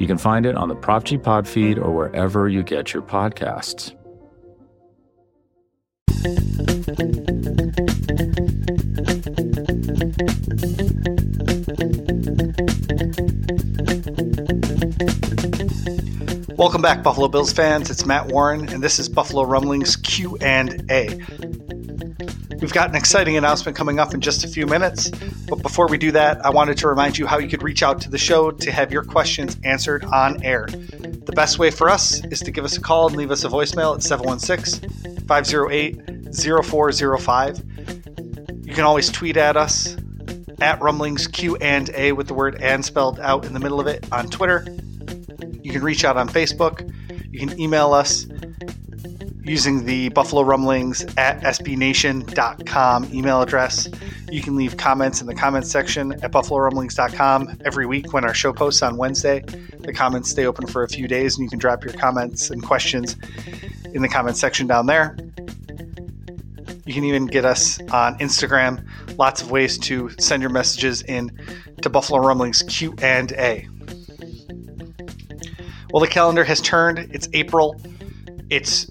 You can find it on the Prop G Pod feed or wherever you get your podcasts. Welcome back, Buffalo Bills fans. It's Matt Warren, and this is Buffalo Rumblings Q and A. We've got an exciting announcement coming up in just a few minutes. But before we do that, I wanted to remind you how you could reach out to the show to have your questions answered on air. The best way for us is to give us a call and leave us a voicemail at 716 508 0405. You can always tweet at us at Rumblings Q and A with the word and spelled out in the middle of it on Twitter. You can reach out on Facebook. You can email us using the Buffalo Rumblings at sbnation.com email address. You can leave comments in the comments section at buffalorumblings.com every week when our show posts on Wednesday. The comments stay open for a few days, and you can drop your comments and questions in the comments section down there. You can even get us on Instagram. Lots of ways to send your messages in to Buffalo Rumblings Q and A. Well, the calendar has turned. It's April. It's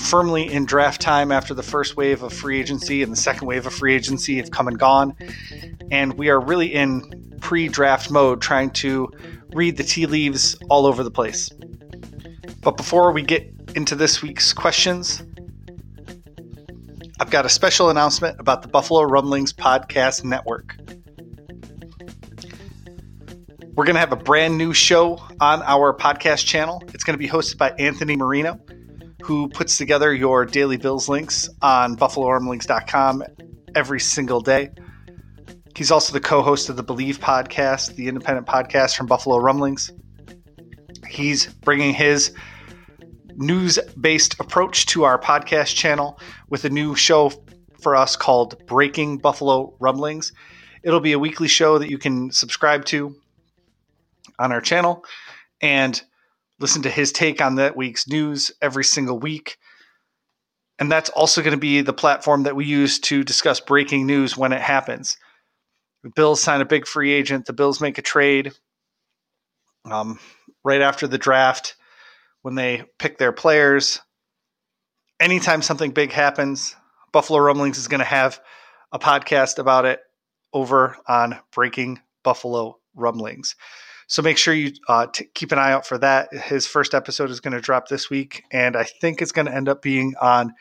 firmly in draft time after the first wave of free agency and the second wave of free agency have come and gone. And we are really in pre draft mode trying to read the tea leaves all over the place. But before we get into this week's questions, I've got a special announcement about the Buffalo Rumblings Podcast Network. We're going to have a brand new show on our podcast channel. It's going to be hosted by Anthony Marino who puts together your daily bills links on buffalorumblings.com every single day. He's also the co host of the Believe podcast, the independent podcast from Buffalo Rumblings. He's bringing his news based approach to our podcast channel with a new show for us called Breaking Buffalo Rumblings. It'll be a weekly show that you can subscribe to on our channel. And listen to his take on that week's news every single week. And that's also going to be the platform that we use to discuss breaking news when it happens. The Bills sign a big free agent, the Bills make a trade um, right after the draft when they pick their players. Anytime something big happens, Buffalo Rumblings is going to have a podcast about it over on Breaking Buffalo Rumblings. So make sure you uh, t- keep an eye out for that. His first episode is going to drop this week, and I think it's going to end up being on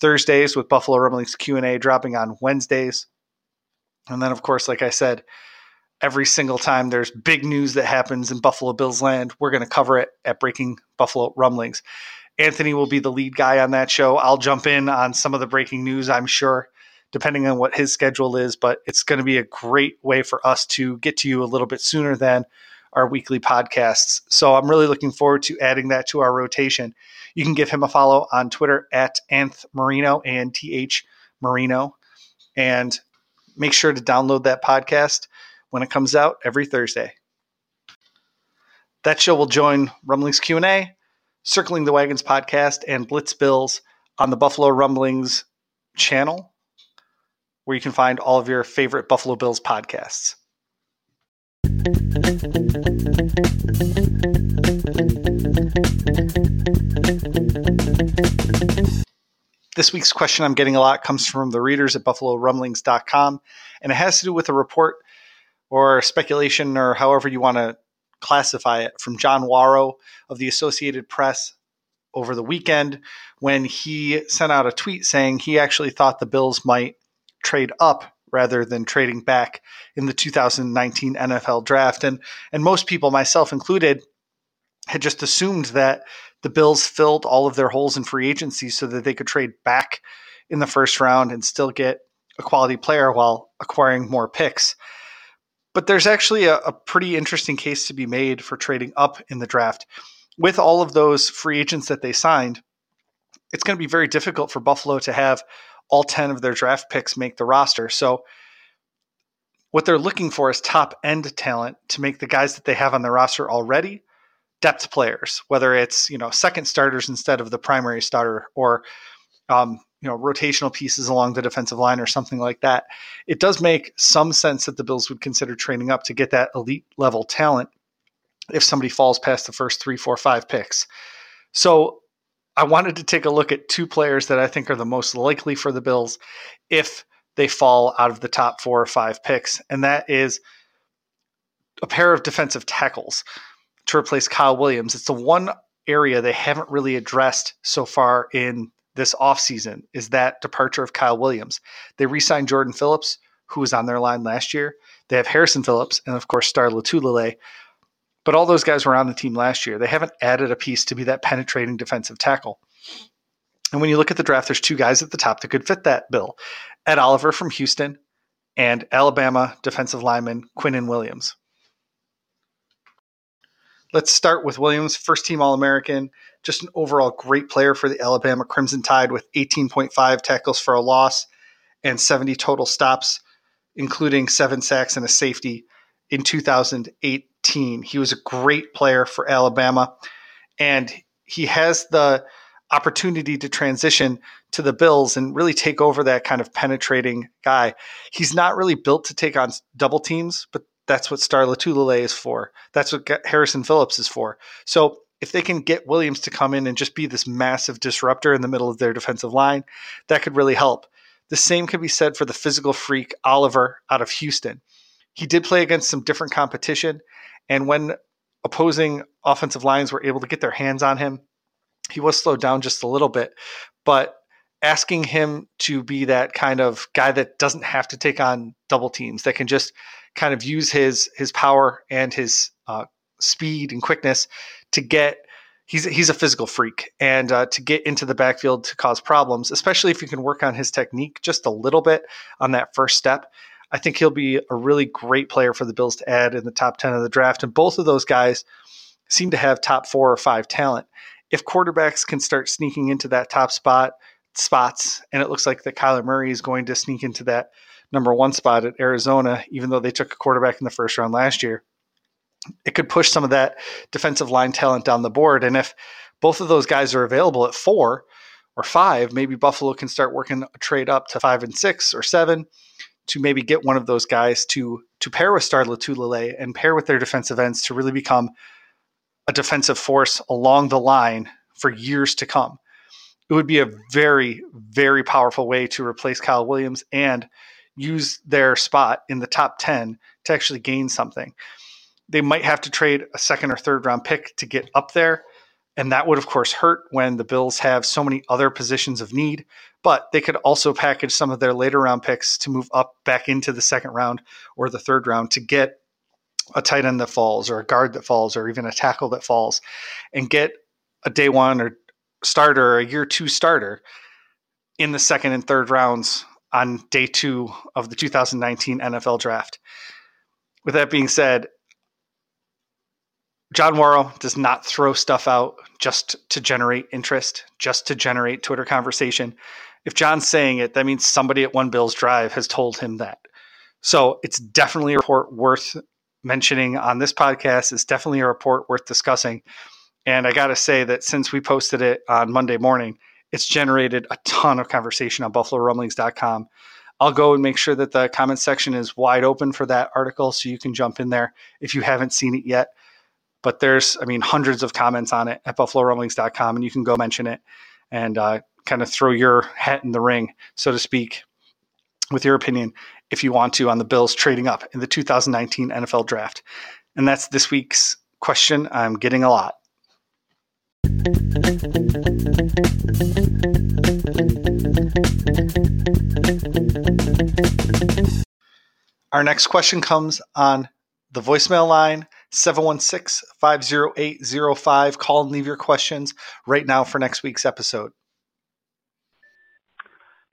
Thursdays with Buffalo Rumblings Q and A dropping on Wednesdays. And then, of course, like I said, every single time there's big news that happens in Buffalo Bills land, we're going to cover it at Breaking Buffalo Rumblings. Anthony will be the lead guy on that show. I'll jump in on some of the breaking news, I'm sure, depending on what his schedule is, but it's going to be a great way for us to get to you a little bit sooner than our weekly podcasts. So I'm really looking forward to adding that to our rotation. You can give him a follow on Twitter at Anth Marino, and TH Marino, and make sure to download that podcast when it comes out every Thursday. That show will join Rumblings Q&A, Circling the Wagons podcast, and Blitz Bills on the Buffalo Rumblings channel, where you can find all of your favorite Buffalo Bills podcasts. This week's question I'm getting a lot comes from the readers at buffalorumblings.com, and it has to do with a report or speculation or however you want to classify it from John Wawrow of the Associated Press over the weekend when he sent out a tweet saying he actually thought the Bills might trade up rather than trading back in the 2019 NFL draft. And and most people, myself included, had just assumed that the Bills filled all of their holes in free agency so that they could trade back in the first round and still get a quality player while acquiring more picks. But there's actually a, a pretty interesting case to be made for trading up in the draft. with all of those free agents that they signed, it's going to be very difficult for Buffalo to have all 10 of their draft picks make the roster. So, what they're looking for is top end talent to make the guys that they have on the roster already depth players, whether it's you know second starters instead of the primary starter, or um, you know rotational pieces along the defensive line or something like that. It does make some sense that the Bills would consider trading up to get that elite level talent if somebody falls past the first three, four, five picks. So I wanted to take a look at two players that I think are the most likely for the Bills if they fall out of the top four or five picks, and that is a pair of defensive tackles to replace Kyle Williams. It's the one area they haven't really addressed so far in this offseason is that departure of Kyle Williams. They re-signed Jordan Phillips, who was on their line last year. They have Harrison Phillips and of course Star Lotulelei. But all those guys were on the team last year. They haven't added a piece to be that penetrating defensive tackle. And when you look at the draft, there's two guys at the top that could fit that bill. Ed Oliver from Houston and Alabama defensive lineman Quinnen Williams. Let's start with Williams, first team All American, just an overall great player for the Alabama Crimson Tide with 18.5 tackles for a loss and 70 total stops, including seven sacks and a safety in 2018. He was a great player for Alabama, and he has the opportunity to transition to the Bills and really take over that kind of penetrating guy. He's not really built to take on double teams, but that's what Star Lotulelei is for. That's what Harrison Phillips is for. So if they can get Williams to come in and just be this massive disruptor in the middle of their defensive line, that could really help. The same can be said for the physical freak Oliver out of Houston. He did play against some different competition, and when opposing offensive lines were able to get their hands on him, he was slowed down just a little bit. But asking him to be that kind of guy that doesn't have to take on double teams, that can just kind of use his his power and his uh, speed and quickness to get. He's he's a physical freak, and uh, to get into the backfield to cause problems, especially if you can work on his technique just a little bit on that first step. I think he'll be a really great player for the Bills to add in the top ten of the draft, and both of those guys seem to have top four or five talent. If quarterbacks can start sneaking into that top spot spots, and it looks like that Kyler Murray is going to sneak into that number one spot at Arizona, even though they took a quarterback in the first round last year. It could push some of that defensive line talent down the board. And if both of those guys are available at four or five, maybe Buffalo can start working a trade up to five and six or seven to maybe get one of those guys to to pair with Star Lotulelei and pair with their defensive ends to really become a defensive force along the line for years to come. It would be a very, very powerful way to replace Kyle Williams and use their spot in the top 10 to actually gain something. They might have to trade a second or third round pick to get up there. And that would, of course, hurt when the Bills have so many other positions of need. But they could also package some of their later round picks to move up back into the second round or the third round to get a tight end that falls or a guard that falls or even a tackle that falls and get a day one or starter or a year two starter in the second and third rounds on day two of the 2019 NFL draft. With that being said, John Wawrow does not throw stuff out just to generate interest, just to generate Twitter conversation. If John's saying it, that means somebody at One Bills Drive has told him that. So it's definitely a report worth mentioning on this podcast. It's definitely a report worth discussing. And I got to say that since we posted it on Monday morning, it's generated a ton of conversation on buffalorumblings.com. I'll go and make sure that the comment section is wide open for that article so you can jump in there if you haven't seen it yet. But there's, I mean, hundreds of comments on it at buffalorumblings.com, and you can go mention it and uh, kind of throw your hat in the ring, so to speak, with your opinion if you want to on the Bills trading up in the 2019 NFL draft. And that's this week's question I'm getting a lot. Our next question comes on the voicemail line 716 508 05. Call and leave your questions right now for next week's episode.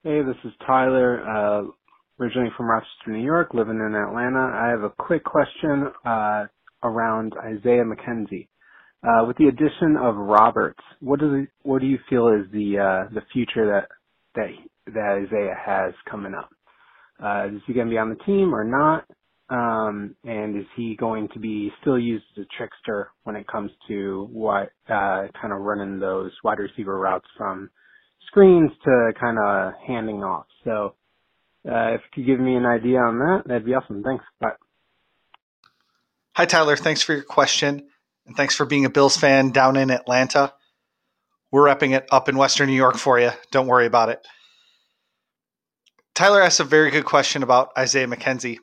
Hey, this is Tyler, uh, originally from Rochester, New York, living in Atlanta. I have a quick question uh, around Isaiah McKenzie. Uh, with the addition of Roberts, what does what do you feel is the uh, the future that that that Isaiah has coming up? Uh, is he going to be on the team or not? Um, and is he going to be still used as a trickster when it comes to what uh, kind of running those wide receiver routes from screens to kind of handing off? So, uh, if you could give me an idea on that, that'd be awesome. Thanks. Bye. Hi, Tyler. Thanks for your question. And thanks for being a Bills fan down in Atlanta. We're wrapping it up in Western New York for you. Don't worry about it. Tyler asked a very good question about Isaiah McKenzie.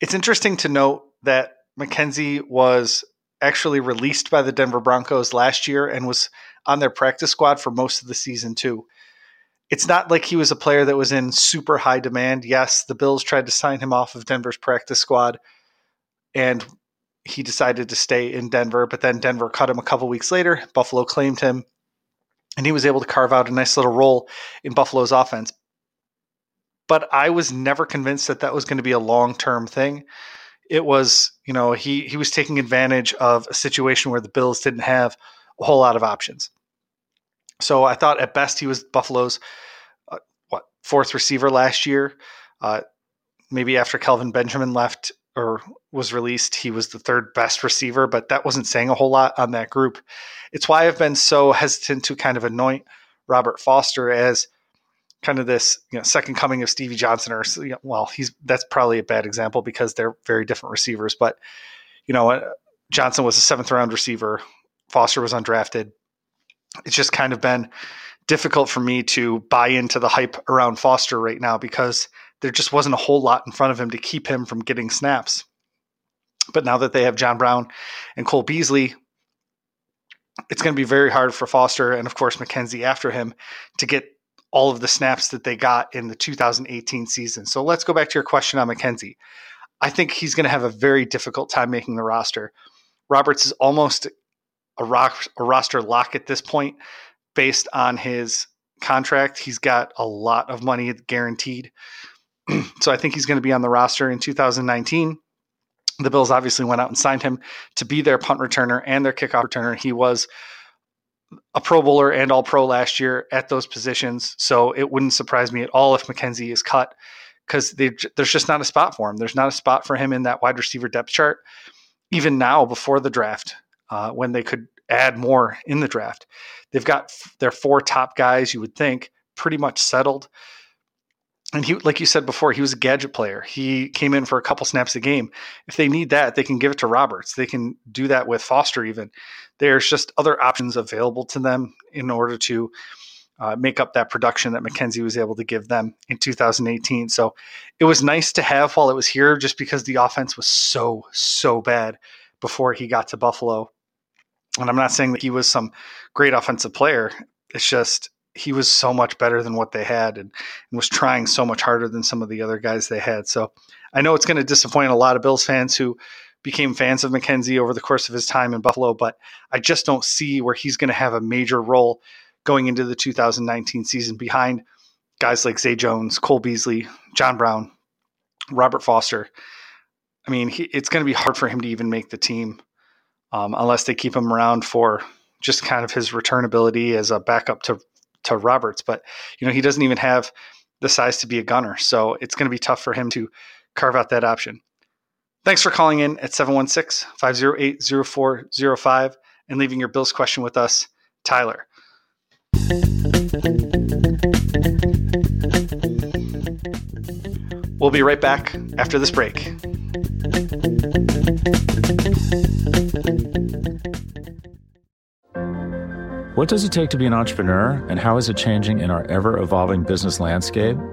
It's interesting to note that McKenzie was actually released by the Denver Broncos last year and was on their practice squad for most of the season, too. It's not like he was a player that was in super high demand. Yes, the Bills tried to sign him off of Denver's practice squad, and he decided to stay in Denver, but then Denver cut him a couple weeks later. Buffalo claimed him, and he was able to carve out a nice little role in Buffalo's offense. But I was never convinced that that was going to be a long term thing. It was, you know, he he was taking advantage of a situation where the Bills didn't have a whole lot of options. So I thought at best he was Buffalo's uh, what fourth receiver last year. Uh, maybe after Kelvin Benjamin left, or was released, he was the third best receiver, but that wasn't saying a whole lot on that group. It's why I've been so hesitant to kind of anoint Robert Foster as kind of this you know, second coming of Stevie Johnson, or you know, well, he's that's probably a bad example because they're very different receivers. But you know, uh, Johnson was a seventh round receiver, Foster was undrafted. It's just kind of been difficult for me to buy into the hype around Foster right now because there just wasn't a whole lot in front of him to keep him from getting snaps. But now that they have John Brown and Cole Beasley, it's going to be very hard for Foster and, of course, McKenzie after him to get all of the snaps that they got in the 2018 season. So let's go back to your question on McKenzie. I think he's going to have a very difficult time making the roster. Roberts is almost a, rock, a roster lock at this point based on his contract. He's got a lot of money guaranteed. so I think he's going to be on the roster in 2019. The Bills obviously went out and signed him to be their punt returner and their kickoff returner. He was a Pro Bowler and All Pro last year at those positions, so it wouldn't surprise me at all if McKenzie is cut because there's just not a spot for him. There's not a spot for him in that wide receiver depth chart, even now before the draft, uh, when they could add more in the draft. They've got their four top guys, you would think, pretty much settled. And he like you said before he was a gadget player. He came in for a couple snaps a game. If they need that they can give it to roberts. They can do that with foster even there's just other options available to them in order to uh, make up that production that mckenzie was able to give them in 2018 so it was nice to have while it was here just because the offense was so so bad before he got to buffalo. And i'm not saying that he was some great offensive player. It's just he was so much better than what they had and, and, was trying so much harder than some of the other guys they had. So I know it's going to disappoint a lot of Bills fans who became fans of McKenzie over the course of his time in Buffalo, but I just don't see where he's going to have a major role going into the 2019 season behind guys like Zay Jones, Cole Beasley, John Brown, Robert Foster. I mean, he, it's going to be hard for him to even make the team um, unless they keep him around for just kind of his return ability as a backup to to Roberts, but you know he doesn't even have the size to be a gunner, so it's going to be tough for him to carve out that option. Thanks for calling in at 716-508-0405 and leaving your Bills question with us, Tyler. We'll be right back after this break. What does it take to be an entrepreneur, and how is it changing in our ever evolving business landscape?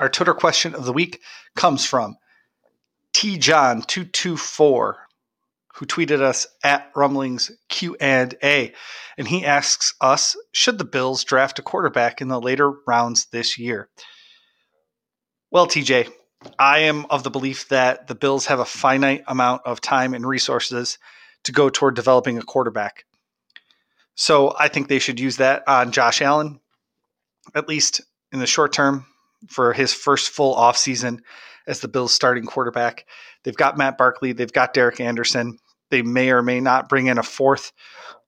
Our Twitter question of the week comes from T John 224 who tweeted us at rumblings q&a and he asks us should the bills draft a quarterback in the later rounds this year? Well tj i am of the belief that the bills have a finite amount of time and resources to go toward developing a quarterback so i think they should use that on josh allen at least in the short term for his first full offseason as the bills starting quarterback they've got matt barkley they've got derek anderson they may or may not bring in a fourth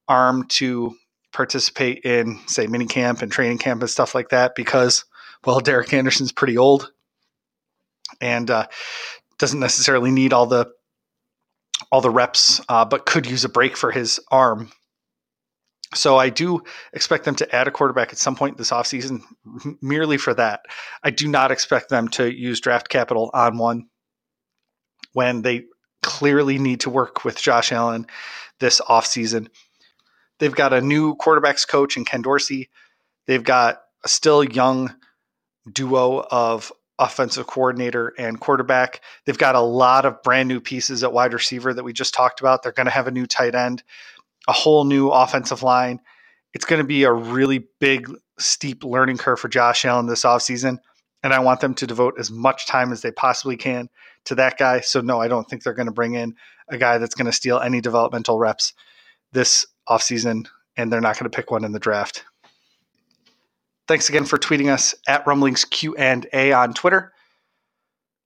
arm to participate in, say, mini camp and training camp and stuff like that because, well, Derek Anderson's pretty old and uh, doesn't necessarily need all the all the reps, uh, but could use a break for his arm. So I do expect them to add a quarterback at some point this offseason merely for that. I do not expect them to use draft capital on one when they clearly need to work with Josh Allen this offseason. They've got a new quarterbacks coach in Ken Dorsey. They've got a still young duo of offensive coordinator and quarterback. They've got a lot of brand new pieces at wide receiver that we just talked about. They're going to have a new tight end, a whole new offensive line. It's going to be a really big, steep learning curve for Josh Allen this offseason. And I want them to devote as much time as they possibly can to that guy. So no, I don't think they're going to bring in a guy that's going to steal any developmental reps this offseason, and they're not going to pick one in the draft. Thanks again for tweeting us at Rumblings Q and A on Twitter.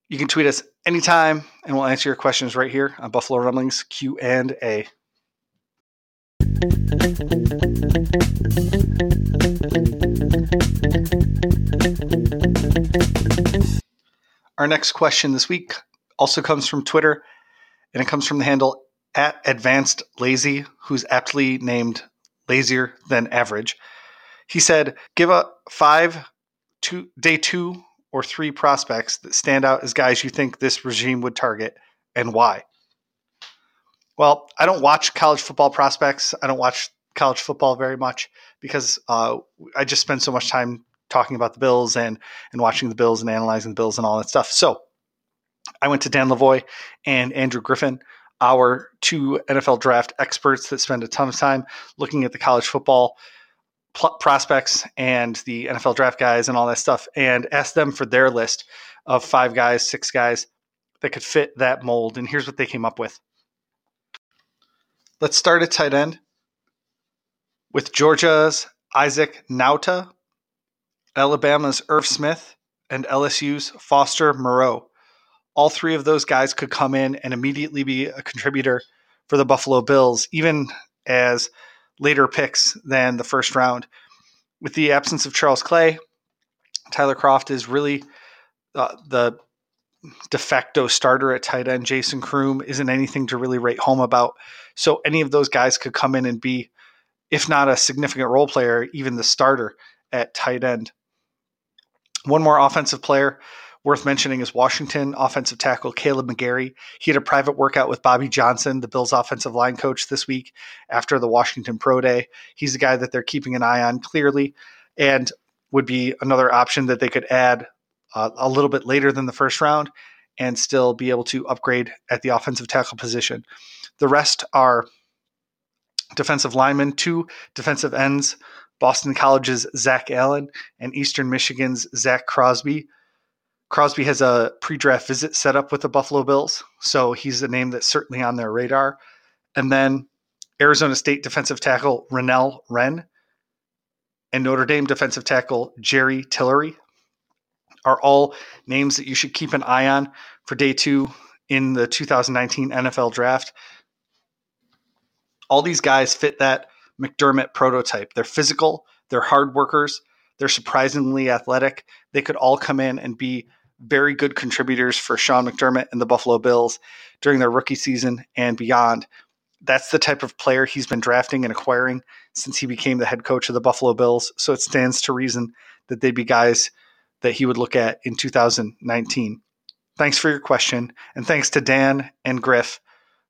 You can tweet us anytime, and we'll answer your questions right here on Buffalo Rumblings Q and A. Our next question this week also comes from Twitter, and it comes from the handle at Advanced Lazy, who's aptly named lazier than average. He said, "Give a five, two, day two or three prospects that stand out as guys you think this regime would target, and why." Well, I don't watch college football prospects. I don't watch college football very much because uh, I just spend so much time talking about the Bills and and watching the Bills and analyzing the Bills and all that stuff. So I went to Dan Lavoie and Andrew Griffin, our two NFL draft experts that spend a ton of time looking at the college football pl- prospects and the NFL draft guys and all that stuff, and asked them for their list of five guys, six guys that could fit that mold. And here's what they came up with. Let's start at tight end with Georgia's Isaac Nauta, Alabama's Irv Smith, and LSU's Foster Moreau. All three of those guys could come in and immediately be a contributor for the Buffalo Bills, even as later picks than the first round. With the absence of Charles Clay, Tyler Kroft is really uh, the de facto starter at tight end. Jason Croom isn't anything to really rate home about. So any of those guys could come in and be, if not a significant role player, even the starter at tight end. One more offensive player worth mentioning is Washington offensive tackle Kaleb McGary. He had a private workout with Bobby Johnson, the Bills offensive line coach, this week after the Washington Pro Day. He's a guy that they're keeping an eye on clearly and would be another option that they could add uh, a little bit later than the first round and still be able to upgrade at the offensive tackle position. The rest are defensive linemen, two defensive ends Boston College's Zach Allen, and Eastern Michigan's Zach Crosby. Crosby has a pre draft visit set up with the Buffalo Bills, so he's a name that's certainly on their radar. And then Arizona State defensive tackle Renell Wren and Notre Dame defensive tackle Jerry Tillery are all names that you should keep an eye on for day two in the 2019 NFL draft. All these guys fit that McDermott prototype. They're physical, they're hard workers, they're surprisingly athletic. They could all come in and be very good contributors for Sean McDermott and the Buffalo Bills during their rookie season and beyond. That's the type of player he's been drafting and acquiring since he became the head coach of the Buffalo Bills. So it stands to reason that they'd be guys that he would look at in 2019. Thanks for your question. And thanks to Dan and Griff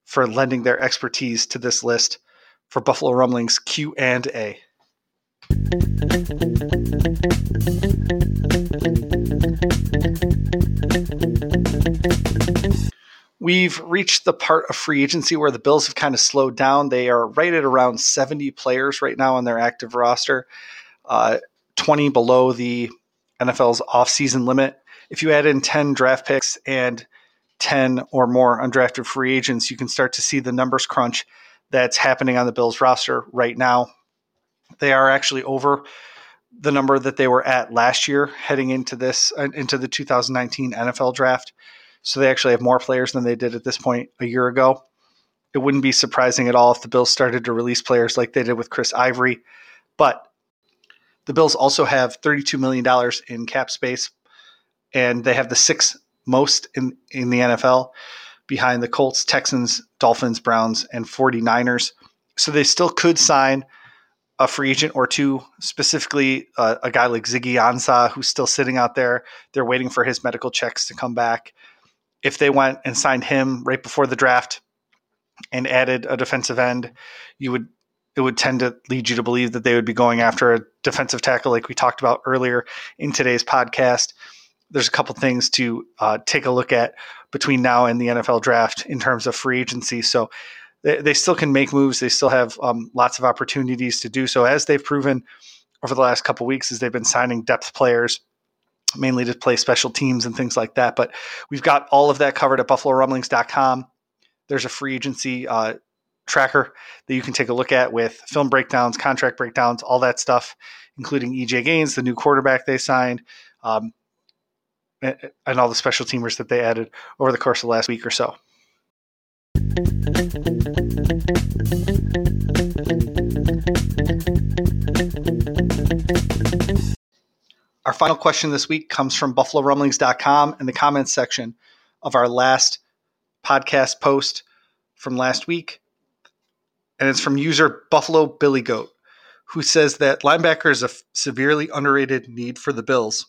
for lending their expertise to this list for Buffalo Rumblings Q and A. We've reached the part of free agency where the Bills have kind of slowed down. They are right at around 70 players right now on their active roster, uh, 20 below the NFL's offseason limit. If you add in 10 draft picks and 10 or more undrafted free agents, you can start to see the numbers crunch that's happening on the Bills roster right now. They are actually over the number that they were at last year heading into this uh, into the 2019 NFL draft. So they actually have more players than they did at this point a year ago. It wouldn't be surprising at all if the Bills started to release players like they did with Chris Ivory. But the Bills also have $32 million in cap space, and they have the sixth most in, in the NFL behind the Colts, Texans, Dolphins, Browns, and 49ers. So they still could sign a free agent or two, specifically uh, a guy like Ziggy Ansah, who's still sitting out there. They're waiting for his medical checks to come back if they went and signed him right before the draft and added a defensive end, you would it would tend to lead you to believe that they would be going after a defensive tackle, like we talked about earlier in today's podcast. There's a couple things to uh, take a look at between now and the NFL draft in terms of free agency. So they, they still can make moves. They still have um, lots of opportunities to do so, as they've proven over the last couple weeks as they've been signing depth players mainly to play special teams and things like that. But we've got all of that covered at buffalorumblings.com. There's a free agency uh, tracker that you can take a look at with film breakdowns, contract breakdowns, all that stuff, including EJ Gaines, the new quarterback they signed, um, and all the special teamers that they added over the course of last week or so. Our final question this week comes from BuffaloRumblings.com in the comments section of our last podcast post from last week. And it's from user Buffalo Billy Goat, who says that linebacker is a severely underrated need for the Bills.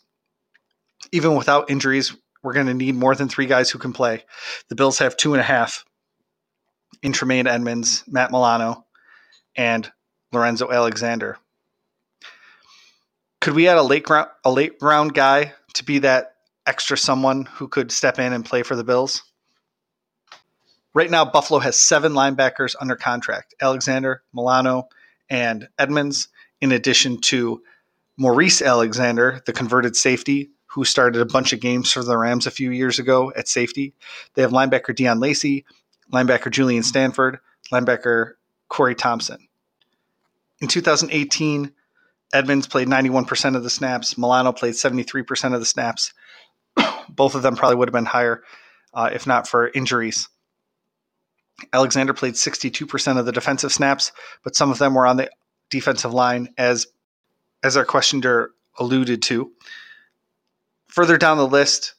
Even without injuries, we're going to need more than three guys who can play. The Bills have two and a half in Tremaine Edmunds, Matt Milano, and Lorenzo Alexander could we add a late round a late round guy to be that extra someone who could step in and play for the Bills? Right now, Buffalo has seven linebackers under contract: Alexander, Milano, and Edmunds, In addition to Maurice Alexander, the converted safety who started a bunch of games for the Rams a few years ago at safety. They have linebacker Deon Lacey, linebacker Julian Stanford, linebacker Corey Thompson. In 2018, Edmunds played 91% of the snaps. Milano played 73% of the snaps. Both of them probably would have been higher uh, if not for injuries. Alexander played 62% of the defensive snaps, but some of them were on the defensive line, as as our questioner alluded to. Further down the list,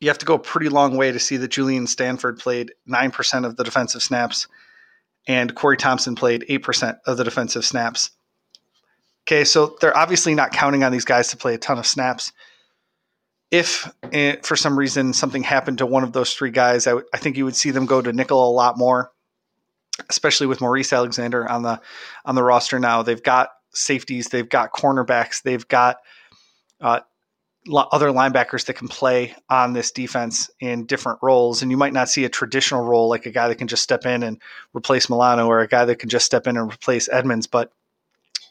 you have to go a pretty long way to see that Julian Stanford played 9% of the defensive snaps and Corey Thompson played 8% of the defensive snaps. Okay, so they're obviously not counting on these guys to play a ton of snaps. If it, eh, for some reason something happened to one of those three guys, I, w- I think you would see them go to nickel a lot more, especially with Maurice Alexander on the on the roster now. They've got safeties, they've got cornerbacks, they've got uh, other linebackers that can play on this defense in different roles. And you might not see a traditional role like a guy that can just step in and replace Milano or a guy that can just step in and replace Edmunds, but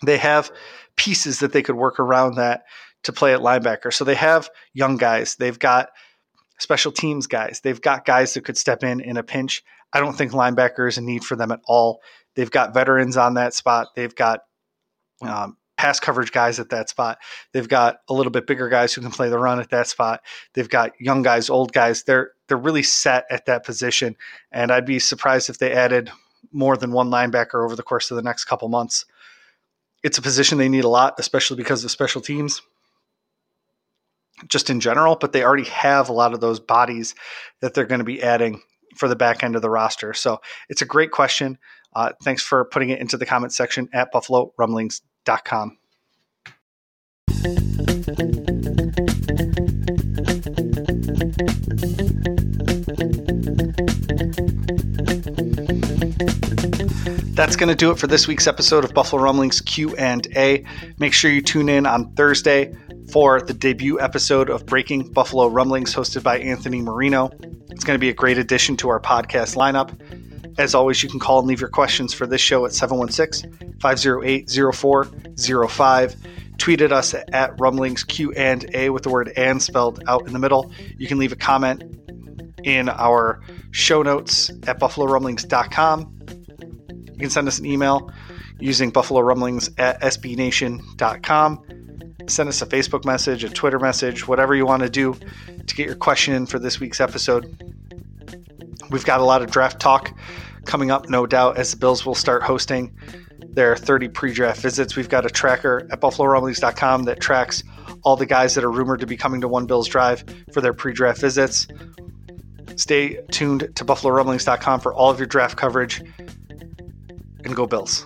they have pieces that they could work around that to play at linebacker. So they have young guys. They've got special teams guys. They've got guys that could step in in a pinch. I don't think linebacker is a need for them at all. They've got veterans on that spot. They've got um, pass coverage guys at that spot. They've got a little bit bigger guys who can play the run at that spot. They've got young guys, old guys. They're they're really set at that position, and I'd be surprised if they added more than one linebacker over the course of the next couple months it's a position they need a lot, especially because of special teams, just in general. But they already have a lot of those bodies that they're going to be adding for the back end of the roster. So it's a great question. Uh, thanks for putting it into the comment section at buffalorumblings.com. That's going to do it for this week's episode of Buffalo Rumblings Q&A. Make sure you tune in on Thursday for the debut episode of Breaking Buffalo Rumblings hosted by Anthony Marino. It's going to be a great addition to our podcast lineup. As always, you can call and leave your questions for this show at 716 508 0405. Tweet at us at rumblings Q and A with the word and spelled out in the middle. You can leave a comment in our show notes at buffalorumblings.com. You can send us an email using buffalo rumblings at sbnation.com. Send us a Facebook message, a Twitter message, whatever you want to do to get your question in for this week's episode. We've got a lot of draft talk coming up, no doubt, as the Bills will start hosting their 30 pre draft visits. We've got a tracker at buffalorumblings.com that tracks all the guys that are rumored to be coming to One Bills Drive for their pre draft visits. Stay tuned to buffalorumblings.com for all of your draft coverage and go Bills.